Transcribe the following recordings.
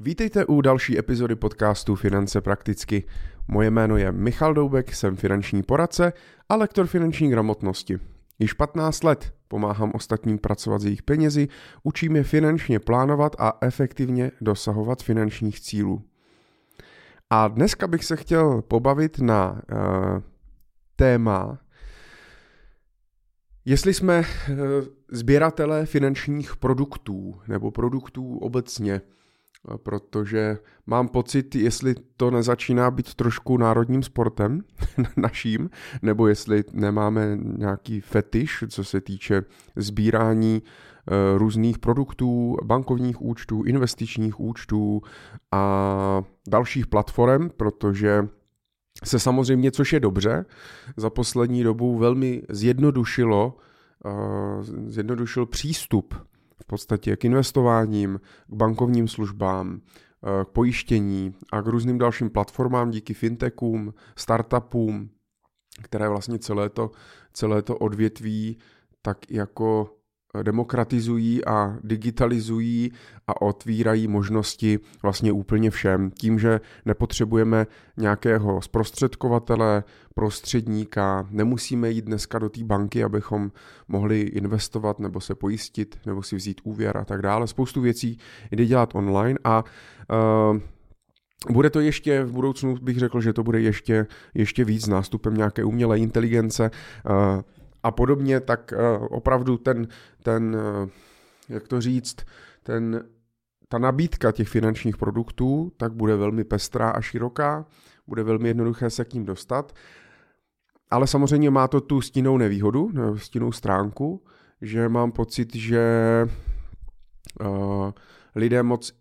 Vítejte u další epizody podcastu Finance prakticky. Moje jméno je Michal Doubek, jsem finanční poradce a lektor finanční gramotnosti. Již 15 let pomáhám ostatním pracovat s jejich penězi, učím je finančně plánovat a efektivně dosahovat finančních cílů. A dneska bych se chtěl pobavit na uh, téma, jestli jsme uh, sběratelé finančních produktů nebo produktů obecně – protože mám pocit, jestli to nezačíná být trošku národním sportem naším, nebo jestli nemáme nějaký fetiš, co se týče sbírání eh, různých produktů, bankovních účtů, investičních účtů a dalších platform, protože se samozřejmě, což je dobře, za poslední dobu velmi zjednodušilo, uh, zjednodušil přístup v podstatě k investováním, k bankovním službám, eh, k pojištění a k různým dalším platformám díky fintechům, startupům, které vlastně celé to, celé to odvětví tak jako demokratizují a digitalizují a otvírají možnosti vlastně úplně všem. Tím, že nepotřebujeme nějakého zprostředkovatele, prostředníka, nemusíme jít dneska do té banky, abychom mohli investovat nebo se pojistit nebo si vzít úvěr a tak dále. Spoustu věcí jde dělat online a uh, bude to ještě v budoucnu, bych řekl, že to bude ještě, ještě víc nástupem nějaké umělé inteligence. A podobně, tak eh, opravdu ten, ten eh, jak to říct, ten, ta nabídka těch finančních produktů tak bude velmi pestrá a široká, bude velmi jednoduché se k ním dostat, ale samozřejmě má to tu stínou nevýhodu, stínou stránku, že mám pocit, že uh, lidé moc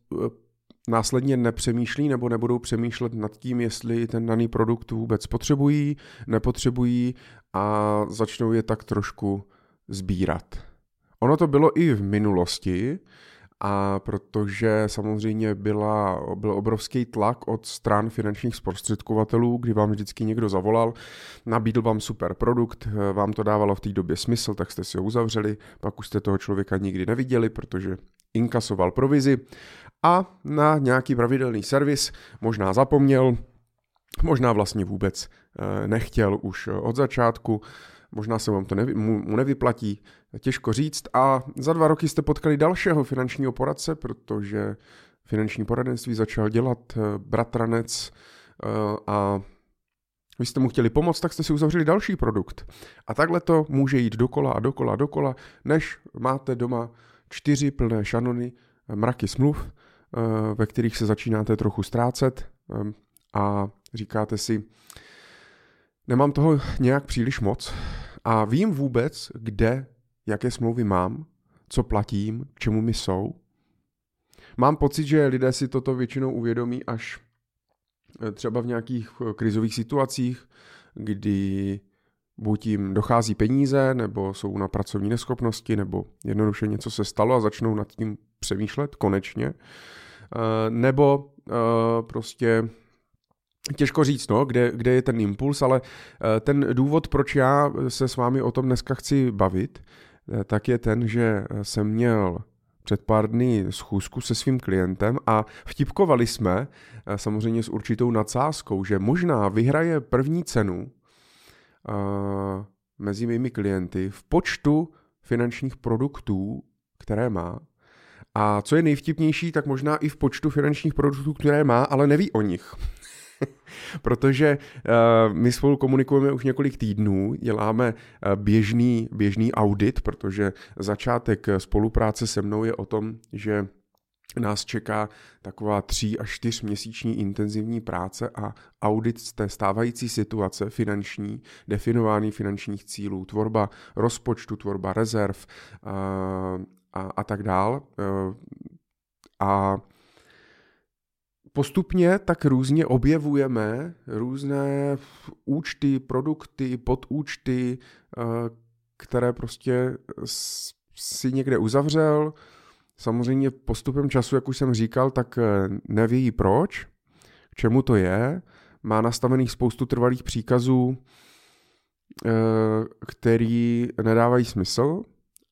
následně nepřemýšlí nebo nebudou přemýšlet nad tím, jestli ten daný produkt vůbec potřebují, nepotřebují a začnou je tak trošku sbírat. Ono to bylo i v minulosti, a protože samozřejmě byla, byl obrovský tlak od stran finančních zprostředkovatelů, kdy vám vždycky někdo zavolal, nabídl vám super produkt, vám to dávalo v té době smysl, tak jste si ho uzavřeli, pak už jste toho člověka nikdy neviděli, protože inkasoval provizi a na nějaký pravidelný servis možná zapomněl, možná vlastně vůbec eh, nechtěl už od začátku, možná se vám to nevy, mu, nevyplatí, těžko říct. A za dva roky jste potkali dalšího finančního poradce, protože finanční poradenství začal dělat eh, bratranec eh, a vy jste mu chtěli pomoct, tak jste si uzavřeli další produkt. A takhle to může jít dokola a dokola a dokola, než máte doma čtyři plné šanony, mraky smluv, ve kterých se začínáte trochu ztrácet a říkáte si, nemám toho nějak příliš moc a vím vůbec, kde, jaké smlouvy mám, co platím, k čemu mi jsou. Mám pocit, že lidé si toto většinou uvědomí až eh, třeba v nějakých eh, krizových situacích, kdy buď jim dochází peníze, nebo jsou na pracovní neschopnosti, nebo jednoduše něco se stalo a začnou nad tím přemýšlet konečně, eh, nebo prostě Těžko říct, no, kde, kde je ten impuls, ale eh, ten důvod, proč já se s vámi o tom dneska chci bavit, eh, tak je ten, že jsem měl před pár dny schůzku se svým klientem a vtipkovali jsme eh, samozřejmě s určitou nadsázkou, že možná vyhraje první cenu mezi mými klienty v počtu finančních produktů, které má. A co je nejvtipnější, tak možná i v počtu finančních produktů, které má, ale neví o nich. protože uh, my spolu komunikujeme už několik týdnů, děláme uh, běžný, běžný audit, protože začátek spolupráce se mnou je o tom, že nás čeká taková tří až čtyř měsíční intenzivní práce a audit z té stávající situace finanční, definování finančních cílů, tvorba rozpočtu, tvorba rezerv uh, a, a tak dál. A postupně tak různě objevujeme různé účty, produkty, podúčty, eh, které prostě si někde uzavřel. Samozřejmě postupem času, jak už jsem říkal, tak eh, neví proč, k čemu to je. Má nastavených spoustu trvalých příkazů, eh, který nedávají smysl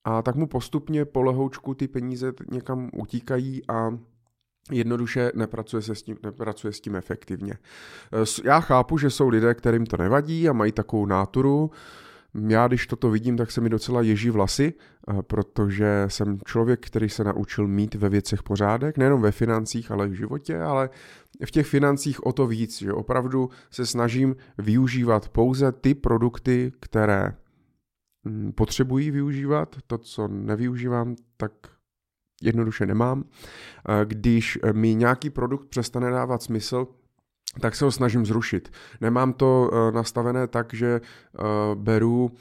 a tak mu postupně po lehoučku ty peníze někam utíkají a jednoduše nepracuje, se s tím, nepracuje s tím efektivně. Já chápu, že jsou lidé, kterým to nevadí a mají takovou náturu, já, když toto vidím, tak se mi docela ježí vlasy, eh, protože jsem člověk, který se naučil mít ve věcech pořádek, nejenom ve financích, ale v životě, ale v těch financích o to víc, že opravdu se snažím využívat pouze ty produkty, které mm, potřebují využívat, to, co nevyužívám, tak jednoduše nemám. Eh, když mi nějaký produkt přestane dávat smysl, tak se ho snažím zrušit. Nemám to uh, nastavené tak, že beru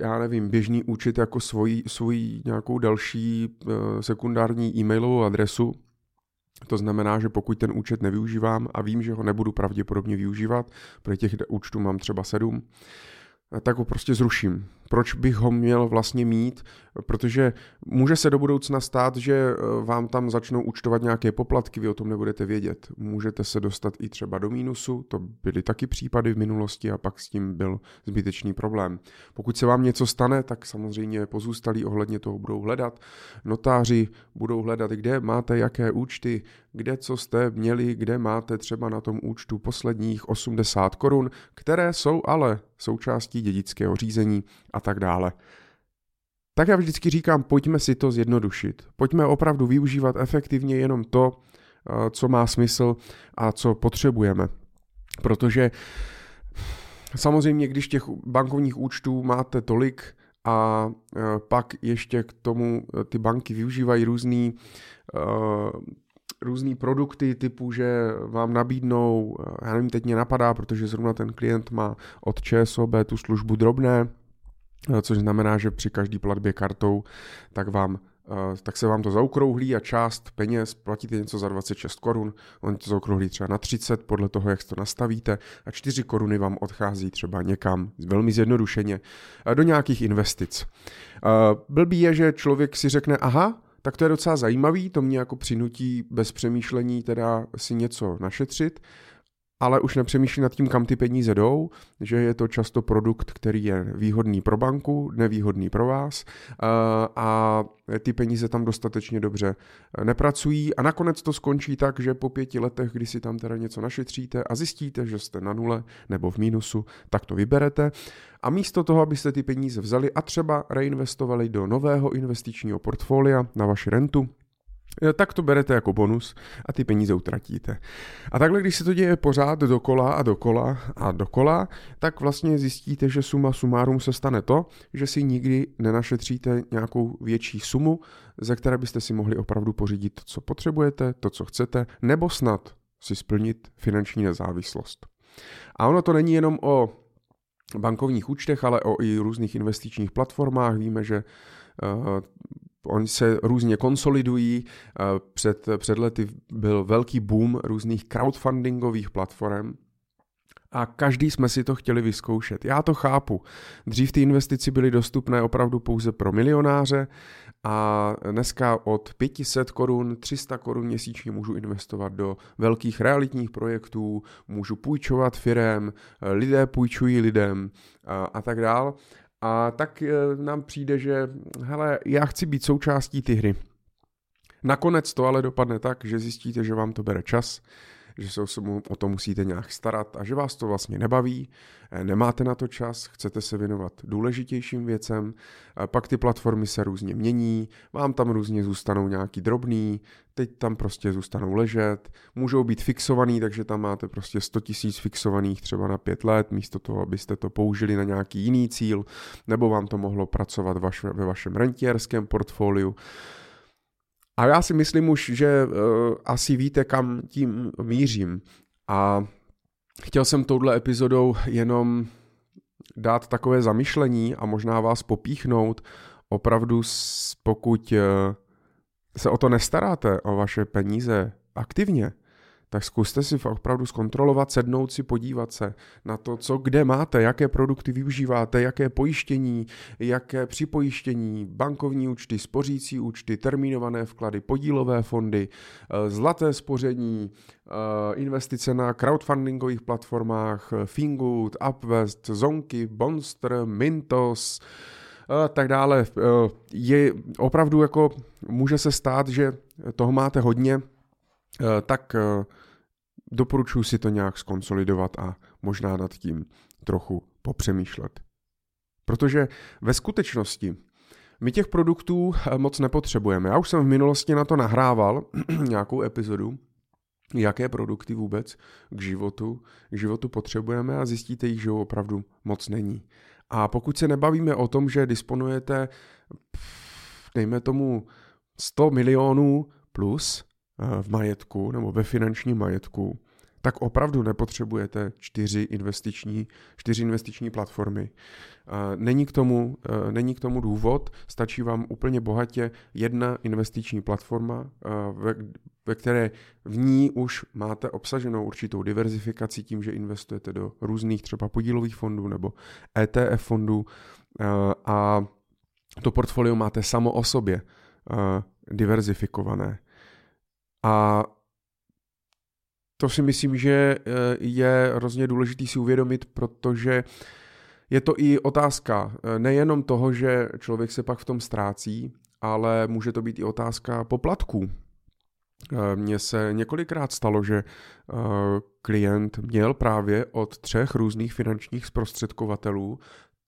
já nevím, běžný účet jako svoji, svoji nějakou další sekundární e-mailovou adresu. To znamená, že pokud ten účet nevyužívám a vím, že ho nebudu pravděpodobně využívat, protože těch účtů mám třeba sedm, tak ho prostě zruším. Proč bych ho měl vlastně mít? Protože může se do budoucna stát, že eh, vám tam začnou účtovat nějaké poplatky, vy o tom nebudete vědět. Můžete se dostat i třeba do mínusu, to byly taky případy v minulosti a pak s tím byl zbytečný problém. Pokud se vám něco stane, tak samozřejmě pozůstalí ohledně toho budou hledat. Notáři budou hledat, kde máte jaké účty, kde co jste měli, kde máte třeba na tom účtu posledních 80 korun, které jsou ale součástí dědického řízení a tak dále. Tak já vždycky říkám, pojďme si to zjednodušit. Pojďme opravdu využívat efektivně jenom to, eh, co má smysl a co potřebujeme. Protože samozřejmě, když těch bankovních účtů máte tolik a eh, pak ještě k tomu eh, ty banky využívají různý různý produkty typu, že vám nabídnou, já nevím, teď mě napadá, protože zrovna ten klient má od ČSOB tu službu drobné, což znamená, že při každý platbě kartou, tak vám tak se vám to zaokrouhlí a část peněz platíte něco za 26 korun, on to zaokrouhlí třeba na 30 podle toho, jak to nastavíte a 4 koruny vám odchází třeba někam velmi zjednodušeně do nějakých investic. Blbý je, že člověk si řekne, aha, tak to je docela zajímavý, to mě jako přinutí bez přemýšlení teda si něco našetřit, ale už nepřemýšlí nad tím, kam ty peníze jdou, že je to často produkt, který je výhodný pro banku, nevýhodný pro vás eh, a ty peníze tam dostatečně dobře eh, nepracují. A nakonec to skončí tak, že po pěti letech, kdy si tam teda něco našetříte a zjistíte, že jste na nule nebo v mínusu, tak to vyberete. A místo toho, abyste ty peníze vzali a třeba reinvestovali do nového investičního portfolia na vaši rentu, tak to berete jako bonus a ty peníze utratíte. A takhle, když se to děje pořád dokola a dokola a dokola, tak vlastně zjistíte, že suma sumárum se stane to, že si nikdy nenašetříte nějakou větší sumu, ze které byste si mohli opravdu pořídit to, co potřebujete, to, co chcete, nebo snad si splnit finanční nezávislost. A ono to není jenom o bankovních účtech, ale o i různých investičních platformách. Víme, že uh, Oni se různě konsolidují. Eh, před, před lety byl velký boom různých crowdfundingových platform, a každý jsme si to chtěli vyzkoušet. Já to chápu. Dřív ty investici byly dostupné opravdu pouze pro milionáře a dneska od 500 korun, 300 korun měsíčně můžu investovat do velkých realitních projektů, můžu půjčovat firem, lidé půjčují lidem a, a tak dál. A tak eh, nám přijde, že hele, já chci být součástí ty hry. Nakonec to ale dopadne tak, že zjistíte, že vám to bere čas, že se o to musíte nějak starat a že vás to vlastně nebaví, eh, nemáte na to čas, chcete se věnovat důležitějším věcem, pak ty platformy se různě mění, vám tam různě zůstanou nějaký drobný, teď tam prostě zůstanou ležet, můžou být fixovaný, takže tam máte prostě 100 tisíc fixovaných třeba na pět let, místo toho, abyste to použili na nějaký jiný cíl, nebo vám to mohlo pracovat vaš, ve vašem rentierském portfoliu. A já si myslím už, že uh, asi víte, kam tím mířím. A chtěl jsem touhle epizodou jenom dát takové zamyšlení a možná vás popíchnout. Opravdu, pokud uh, se o to nestaráte, o vaše peníze aktivně, tak zkuste si opravdu zkontrolovat, sednout si, podívat se na to, co kde máte, jaké produkty využíváte, jaké pojištění, jaké připojištění, bankovní účty, spořící účty, termínované vklady, podílové fondy, eh, zlaté spoření, eh, investice na crowdfundingových platformách, eh, Fingood, Upvest, Zonky, Bonster, Mintos, tak dále. Je opravdu jako, může se stát, že toho máte hodně, tak doporučuji si to nějak skonsolidovat a možná nad tím trochu popřemýšlet. Protože ve skutečnosti my těch produktů moc nepotřebujeme. Já už jsem v minulosti na to nahrával nějakou epizodu, jaké produkty vůbec k životu, k životu potřebujeme a zjistíte jich, že opravdu moc není. A pokud se nebavíme o tom, že disponujete, dejme tomu, 100 milionů plus eh, v majetku nebo ve finančním majetku, tak opravdu nepotřebujete čtyři investiční, čtyři investiční platformy. Není k, tomu, e, není k tomu důvod, stačí vám úplně bohatě jedna investiční platforma, ve, ve které v ní už máte obsaženou určitou diverzifikaci tím, že investujete do různých třeba podílových fondů nebo ETF fondů a to portfolio máte samo o sobě diverzifikované. A to si myslím, že eh, je hrozně důležitý si uvědomit, protože je to i otázka eh, nejenom toho, že člověk se pak v tom ztrácí, ale může to být i otázka poplatků. Eh, mně se několikrát stalo, že klient měl právě od třech různých finančních zprostředkovatelů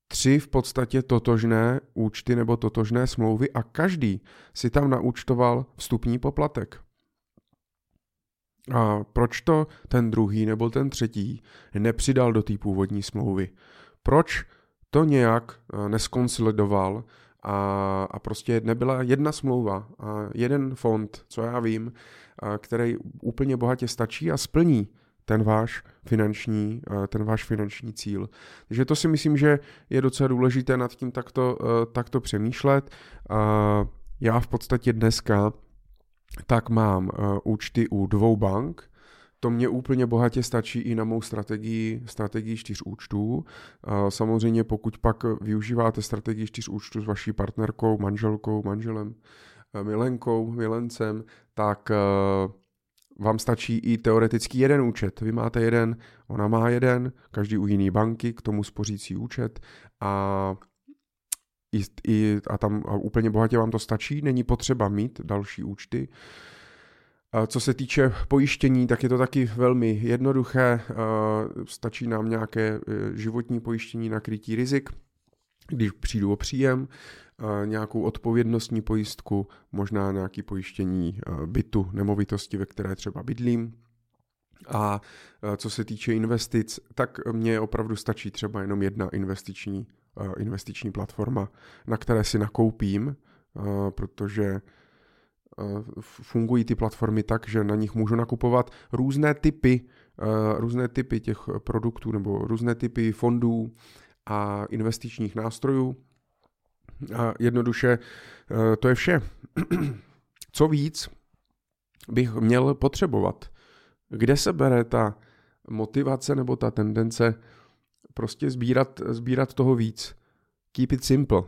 tři v podstatě totožné účty nebo totožné smlouvy a každý si tam naúčtoval vstupní poplatek. A proč to ten druhý nebo ten třetí nepřidal do té původní smlouvy? Proč to nějak eh, neskonsolidoval a, a prostě nebyla jedna smlouva a jeden fond, co já vím, a, který úplně bohatě stačí a splní ten váš finanční, eh, ten váš finanční cíl. Takže to si myslím, že je docela důležité nad tím takto, eh, takto přemýšlet. Já v podstatě dneska tak mám uh, účty u dvou bank, to mě úplně bohatě stačí i na mou strategii, strategii čtyř účtů. Samozřejmě pokud pak využíváte strategii čtyř účtů s vaší partnerkou, manželkou, manželem, eh, milenkou, milencem, tak eh, vám stačí i teoreticky jeden účet. Vy máte jeden, ona má jeden, každý u jiný banky, k tomu spořící účet a i, i, a tam a úplně bohatě vám to stačí, není potřeba mít další účty. Co se týče pojištění, tak je to taky velmi jednoduché. Stačí nám nějaké e, životní pojištění na krytí rizik, když přijdu o příjem, nějakou odpovědnostní pojistku, možná nějaké pojištění e, bytu, nemovitosti, ve které třeba bydlím. A e, co se týče investic, tak mně opravdu stačí třeba jenom jedna investiční investiční platforma, na které si nakoupím, eh, protože eh, fungují ty platformy tak, že na nich můžu nakupovat různé typy, různé typy těch produktů nebo různé typy fondů a investičních nástrojů. A jednoduše to je vše. Co víc bych měl potřebovat? Kde se bere ta motivace nebo ta tendence prostě sbírat, sbírat toho víc. Keep it simple.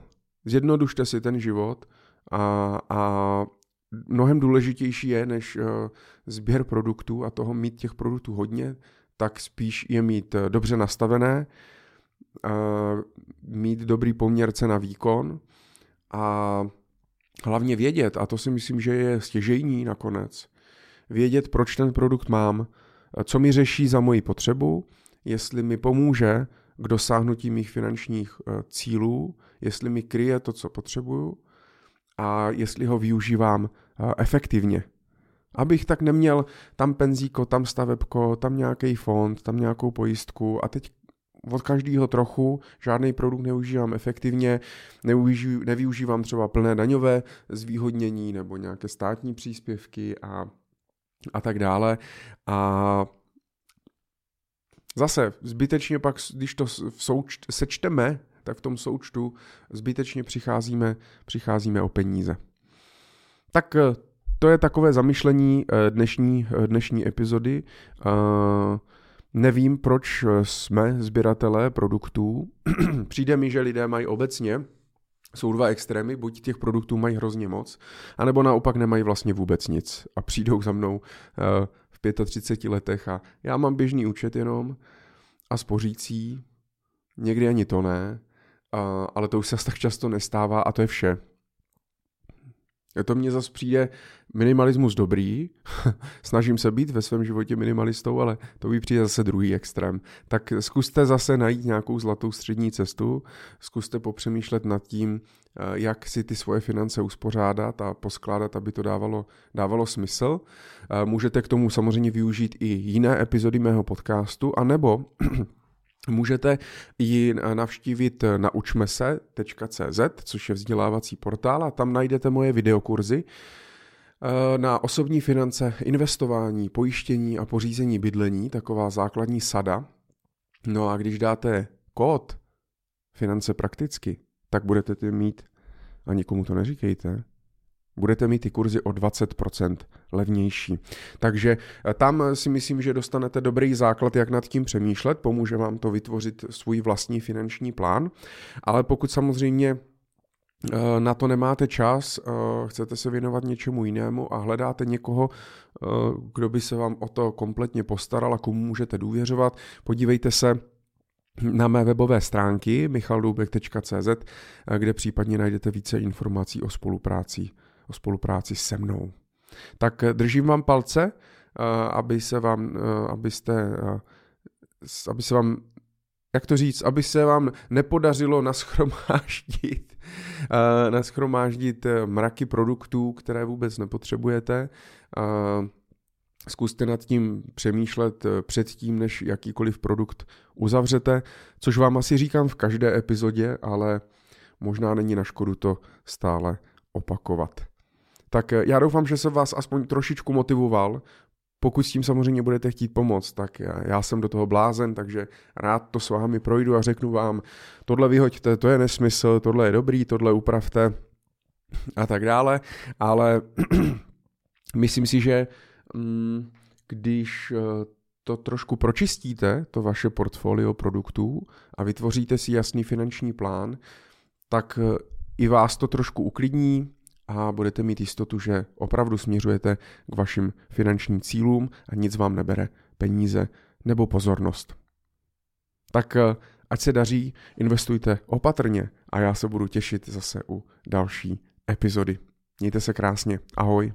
Zjednodušte si ten život a, a mnohem důležitější je, než uh, sběr produktů a toho mít těch produktů hodně, tak spíš je mít uh, dobře nastavené, uh, mít dobrý poměr cena výkon a hlavně vědět, a to si myslím, že je stěžejní nakonec, vědět, proč ten produkt mám, co mi řeší za moji potřebu jestli mi pomůže k dosáhnutí mých finančních eh, cílů, jestli mi kryje to, co potřebuju a jestli ho využívám eh, efektivně. Abych tak neměl tam penzíko, tam stavebko, tam nějaký fond, tam nějakou pojistku a teď od každého trochu, žádný produkt neužívám efektivně, nevyužívám třeba plné daňové zvýhodnění nebo nějaké státní příspěvky a, a tak dále. A Zase zbytečně pak, když to v souč, sečteme, tak v tom součtu zbytečně přicházíme, přicházíme o peníze. Tak eh, to je takové zamyšlení eh, dnešní, eh, dnešní epizody. Nevím, proč jsme sběratelé produktů. Přijde mi, že lidé mají obecně, jsou dva extrémy, buď těch produktů mají hrozně moc, anebo naopak nemají vlastně vůbec nic a přijdou za mnou 35 letech a já mám běžný účet jenom a spořící, někdy ani to ne, ale to už se tak často nestává a to je vše. To mně zase přijde minimalismus dobrý, snažím se být ve svém životě minimalistou, ale to by přijde zase druhý extrém. Tak zkuste zase najít nějakou zlatou střední cestu, zkuste popřemýšlet nad tím, eh, jak si ty svoje finance uspořádat a poskládat, aby to dávalo, dávalo smysl. Eh, můžete k tomu samozřejmě využít i jiné epizody mého podcastu, anebo Můžete ji navštívit na se.cz, což je vzdělávací portál a tam najdete moje videokurzy eh, na osobní finance, investování, pojištění a pořízení bydlení, taková základní sada. No a když dáte kód finance prakticky, tak budete mít, a nikomu to neříkejte, budete mít ty kurzy o 20% levnější. Takže eh, tam si myslím, že dostanete dobrý základ, jak nad tím přemýšlet, pomůže vám to vytvořit svůj vlastní finanční plán, ale pokud samozřejmě eh, na to nemáte čas, eh, chcete se věnovat něčemu jinému a hledáte někoho, kdo by se vám o to kompletně postaral a komu můžete důvěřovat, podívejte se na mé webové stránky michaldoubek.cz, kde případně najdete více informací o spolupráci o spolupráci se mnou. Tak eh, držím vám palce, eh, aby se vám, eh, abyste, aby se vám, jak to říct, aby se vám nepodařilo naschromáždit, naschromáždit mraky produktů, které vůbec nepotřebujete. Zkuste nad tím přemýšlet předtím, než jakýkoliv produkt uzavřete, což vám asi říkám v každé epizodě, ale možná není na škodu to stále opakovat. Tak eh, já doufám, že jsem vás aspoň trošičku motivoval. Pokud s tím samozřejmě budete chtít pomoct, tak já, jsem do toho blázen, takže rád to s vámi projdu a řeknu vám, tohle vyhoďte, to je nesmysl, tohle je dobrý, tohle upravte a tak dále. Ale myslím si, že mm, když eh, to trošku pročistíte, to vaše portfolio produktů a vytvoříte si jasný finanční plán, tak eh, i vás to trošku uklidní, a budete mít jistotu, že opravdu směřujete k vašim finančním cílům a nic vám nebere peníze nebo pozornost. Tak eh, ať se daří, investujte opatrně a já se budu těšit zase u další epizody. Mějte se krásně. Ahoj.